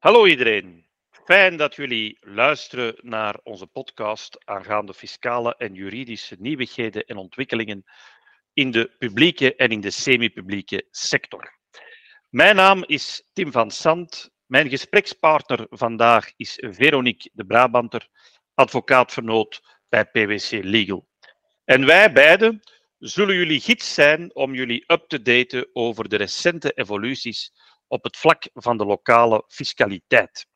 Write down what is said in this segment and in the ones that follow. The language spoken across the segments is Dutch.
Hallo iedereen. Fijn dat jullie luisteren naar onze podcast aangaande fiscale en juridische nieuwigheden en ontwikkelingen in de publieke en in de semi-publieke sector. Mijn naam is Tim van Sant. Mijn gesprekspartner vandaag is Veronique de Brabanter, advocaatvernoot bij PwC Legal. En wij beiden zullen jullie gids zijn om jullie up te daten over de recente evoluties op het vlak van de lokale fiscaliteit.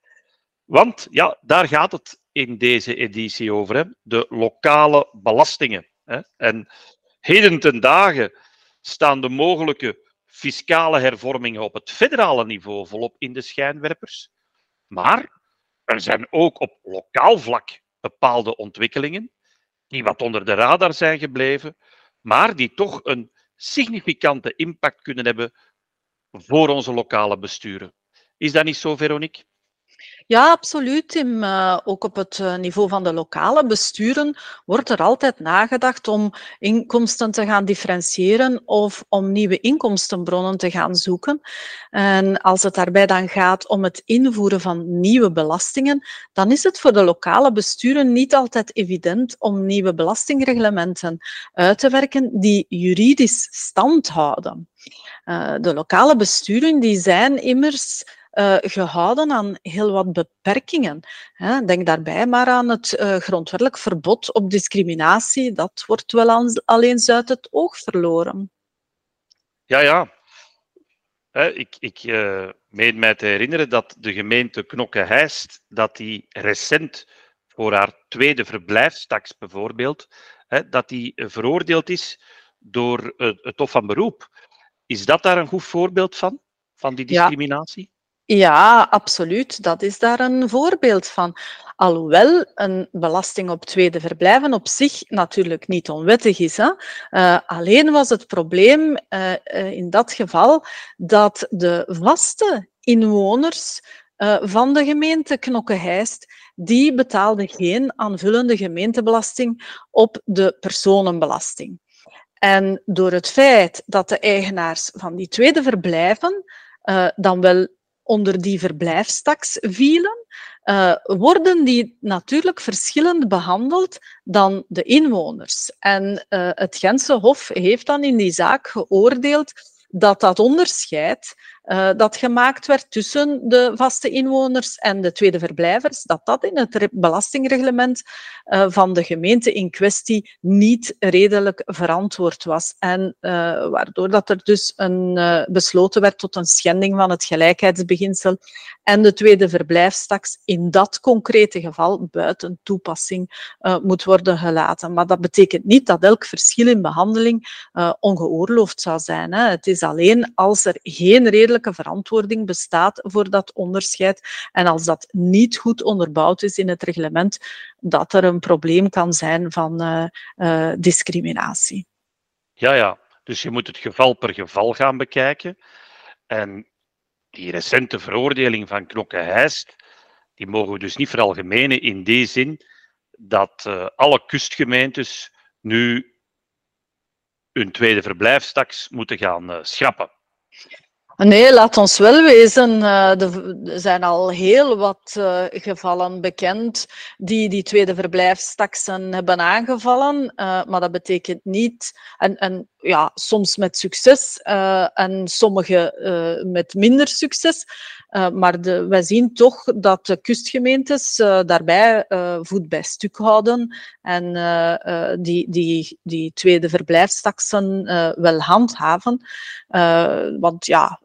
Want ja, daar gaat het in deze editie over, hè? de lokale belastingen. Hè? En heden ten dagen staan de mogelijke fiscale hervormingen op het federale niveau volop in de schijnwerpers. Maar er zijn ook op lokaal vlak bepaalde ontwikkelingen die wat onder de radar zijn gebleven, maar die toch een significante impact kunnen hebben voor onze lokale besturen. Is dat niet zo, Veronique? Ja, absoluut. Uh, ook op het eh, niveau van de lokale besturen wordt er altijd nagedacht om inkomsten te gaan differentiëren of om nieuwe inkomstenbronnen te gaan zoeken. En als het daarbij dan gaat om het invoeren van nieuwe belastingen, dan is het voor de lokale besturen niet altijd evident om nieuwe belastingreglementen uit te werken die juridisch stand houden. Uh, de lokale besturen die zijn immers uh, gehouden aan heel wat beperkingen. Hè. Denk daarbij maar aan het uh, grondwettelijk verbod op discriminatie. Dat wordt wel aan, alleen uit het oog verloren. Ja, ja. Hè, ik ik uh, meen mij te herinneren dat de gemeente Knokke-Heist dat die recent voor haar tweede verblijfstaks bijvoorbeeld, hè, dat die veroordeeld is door het Hof van Beroep. Is dat daar een goed voorbeeld van, van die discriminatie? Ja, absoluut. Dat is daar een voorbeeld van. Alhoewel een belasting op tweede verblijven op zich natuurlijk niet onwettig is. Hè? Uh, alleen was het probleem uh, uh, in dat geval dat de vaste inwoners van de gemeente Knokke-Heist, die betaalden geen aanvullende gemeentebelasting op de personenbelasting. En door het feit dat de eigenaars van die tweede verblijven dan wel onder die verblijfstaks vielen, uh, worden die natuurlijk verschillend behandeld dan de inwoners. En uh, het Gentse Hof heeft dan in die zaak geoordeeld dat dat onderscheid uh, dat gemaakt werd tussen de vaste inwoners en de tweede verblijvers, dat dat in het belastingreglement uh, van de gemeente in kwestie niet redelijk verantwoord was. En uh, waardoor dat er dus een, besloten werd tot een schending van het gelijkheidsbeginsel en de tweede verblijfstaks in dat concrete geval buiten toepassing moet worden gelaten. Maar dat betekent niet dat elk verschil in behandeling ongeoorloofd zou zijn. Hè. Het is alleen als er geen redelijk verantwoording bestaat voor dat onderscheid. En als dat niet goed onderbouwd is in het reglement, dat er een probleem kan zijn van uh, uh, discriminatie. Ja, ja. Dus je moet het geval per geval gaan bekijken. En die recente veroordeling van Knokke-Heist, die mogen we dus niet veralgemenen in die zin dat uh, alle kustgemeentes nu hun tweede verblijfstaks moeten gaan schrappen. Nee, laat ons wel wezen. Uh, er zijn al heel wat uh, gevallen bekend die die tweede verblijfstaksen hebben aangevallen. Uh, maar dat betekent niet, en, en ja, soms met succes en sommige met minder succes. Maar de, wij zien toch dat de kustgemeentes daarbij voet bij stuk houden en die, die, die tweede verblijfstaksen wel handhaven. want ja,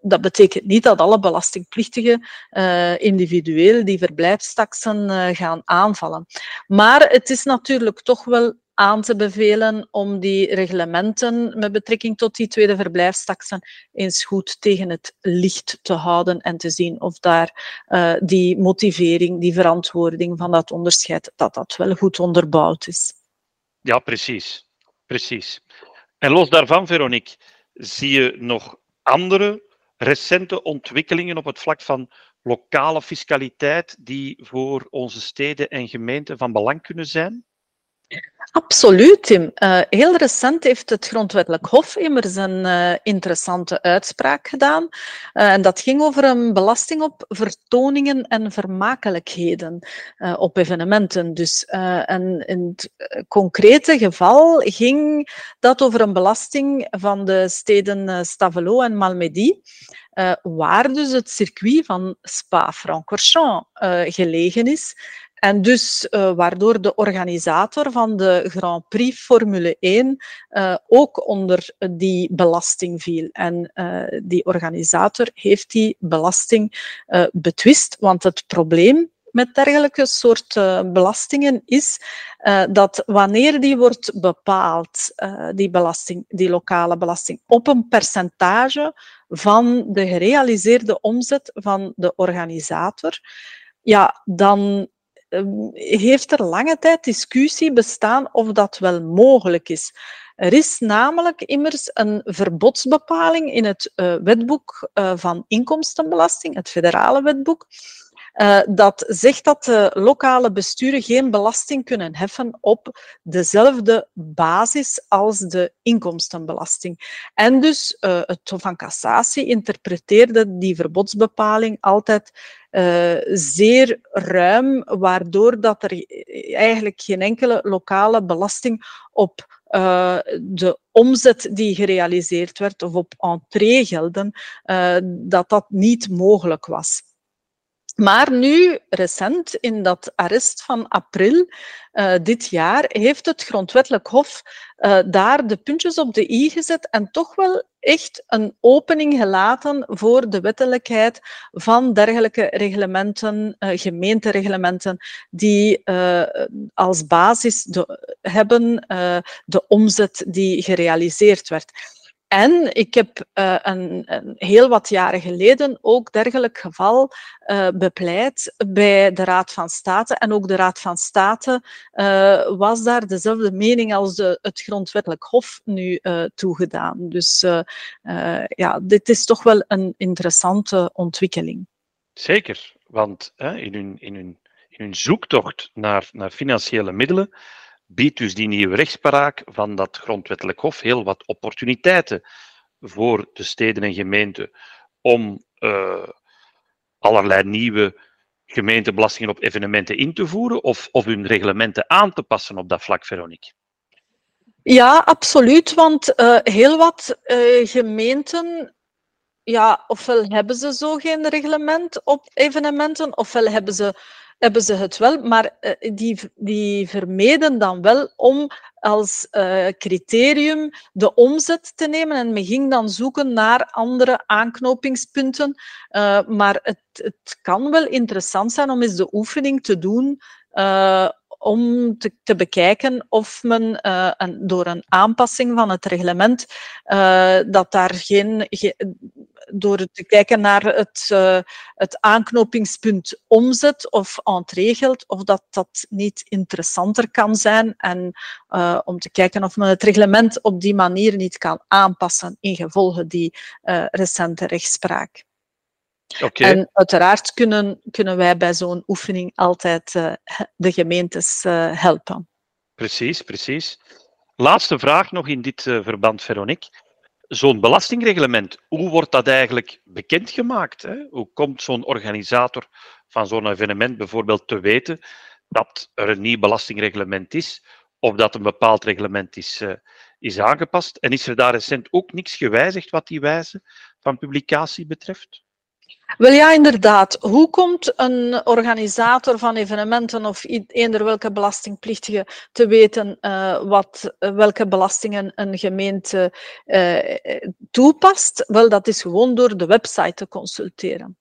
dat betekent niet dat alle belastingplichtigen individueel die verblijfstaksen gaan aanvallen. Maar het is natuurlijk toch wel aan te bevelen om die reglementen met betrekking tot die tweede verblijfstaksen eens goed tegen het licht te houden en te zien of daar uh, die motivering, die verantwoording van dat onderscheid, dat dat wel goed onderbouwd is. Ja, precies. Precies. En los daarvan, Veronique, zie je nog andere recente ontwikkelingen op het vlak van lokale fiscaliteit die voor onze steden en gemeenten van belang kunnen zijn? Absoluut, Tim. Uh, heel recent heeft het Grondwettelijk Hof immers een uh, interessante uitspraak gedaan. Uh, en dat ging over een belasting op vertoningen en vermakelijkheden op evenementen. Dus en in het concrete geval ging dat over een belasting van de steden Stavelot en Malmedy. waar dus het circuit van Spa-Francorchamps gelegen is. En dus uh, waardoor de organisator van de Grand Prix Formule 1 uh, eh, ook onder die belasting viel. En uh, die organisator heeft die belasting betwist, want het probleem met dergelijke soort belastingen is dat wanneer die wordt bepaald, die belasting, die lokale belasting, op een percentage van de gerealiseerde omzet van de organisator, ja, dan heeft er lange tijd discussie bestaan of dat wel mogelijk is. Er is namelijk immers een verbodsbepaling in het uh, wetboek uh, van inkomstenbelasting, het federale wetboek, uh, dat zegt dat de lokale besturen geen belasting kunnen heffen op dezelfde basis als de inkomstenbelasting. En dus uh, het Hof van Cassatie interpreteerde die verbodsbepaling altijd uh, zeer ruim, waardoor dat er eigenlijk geen enkele lokale belasting op de omzet die gerealiseerd werd of op entreegelden, dat dat niet mogelijk was. Maar nu, recent, in dat arrest van april uh, dit jaar, heeft het Grondwettelijk Hof uh, daar de puntjes op de i gezet en toch wel echt een opening gelaten voor de wettelijkheid van dergelijke reglementen, uh, gemeentereglementen, die als basis hebben de omzet die gerealiseerd werd. En ik heb uh, een, een, heel wat jaren geleden ook dergelijk geval uh, bepleit bij de Raad van State. En ook de Raad van State uh, was daar dezelfde mening als de, het Grondwettelijk Hof nu toegedaan. Dus ja, dit is toch wel een interessante ontwikkeling. Zeker, want in, hun, in, hun, in hun zoektocht naar, naar financiële middelen biedt dus die nieuwe rechtspraak van dat grondwettelijk hof heel wat opportuniteiten voor de steden en gemeenten om uh, allerlei nieuwe gemeentebelastingen op evenementen in te voeren of, of hun reglementen aan te passen op dat vlak, Veronique? Ja, absoluut. Want uh, heel wat uh, gemeenten ja, ofwel hebben ze zo geen reglement op evenementen, ofwel hebben ze hebben ze het wel, maar uh, die, die vermeden dan wel om als uh, criterium de omzet te nemen en men ging dan zoeken naar andere aanknopingspunten. Uh, maar het, het kan wel interessant zijn om eens de oefening te doen om te, bekijken of men door een aanpassing van het reglement, dat daar geen, ge, door te kijken naar het, uh, het aanknopingspunt omzet of entreegeld, of dat dat niet interessanter kan zijn en om te kijken of men het reglement op die manier niet kan aanpassen in gevolge die recente rechtspraak. Okay. En uiteraard kunnen, kunnen wij bij zo'n oefening altijd de gemeentes helpen. Precies, precies. Laatste vraag nog in dit verband, Veronique. Zo'n belastingreglement, hoe wordt dat eigenlijk bekendgemaakt? Hè? Hoe komt zo'n organisator van zo'n evenement bijvoorbeeld te weten dat er een nieuw belastingreglement is of dat een bepaald reglement is, is aangepast? En is er daar recent ook niks gewijzigd wat die wijze van publicatie betreft? Wel ja, inderdaad. Hoe komt een organisator van evenementen of eender welke belastingplichtige te weten uh, wat, welke belastingen een gemeente uh, toepast? Wel, dat is gewoon door de website te consulteren.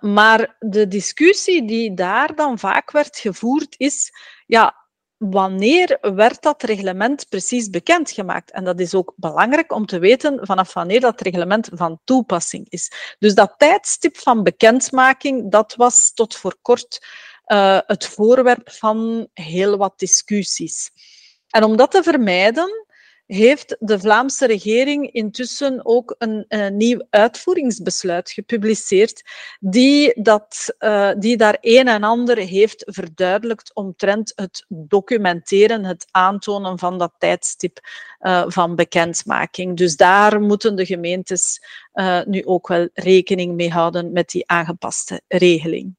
Maar de discussie die daar dan vaak werd gevoerd is, ja, wanneer werd dat reglement precies bekendgemaakt? En dat is ook belangrijk om te weten vanaf wanneer dat reglement van toepassing is. Dus dat tijdstip van bekendmaking, dat was tot voor kort uh, het voorwerp van heel wat discussies. En om dat te vermijden, heeft de Vlaamse regering intussen ook een, een nieuw uitvoeringsbesluit gepubliceerd, die, dat, uh, die daar een en ander heeft verduidelijkt omtrent het documenteren, het aantonen van dat tijdstip uh, van bekendmaking. Dus daar moeten de gemeentes uh, nu ook wel rekening mee houden met die aangepaste regeling.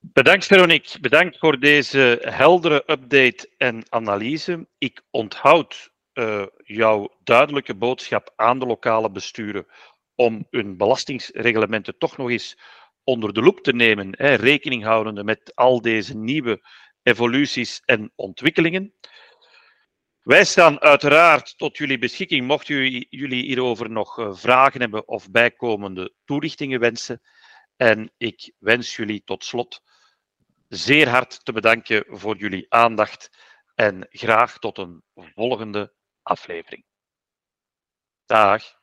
Bedankt Veronique, bedankt voor deze heldere update en analyse. Ik onthoud uh, jouw duidelijke boodschap aan de lokale besturen om hun belastingsreglementen toch nog eens onder de loep te nemen, hè, rekening houdende met al deze nieuwe evoluties en ontwikkelingen. Wij staan uiteraard tot jullie beschikking, mochten jullie hierover nog eh, vragen hebben of bijkomende toelichtingen wensen. En ik wens jullie tot slot zeer hard te bedanken voor jullie aandacht en graag tot een volgende aflevering. Dag.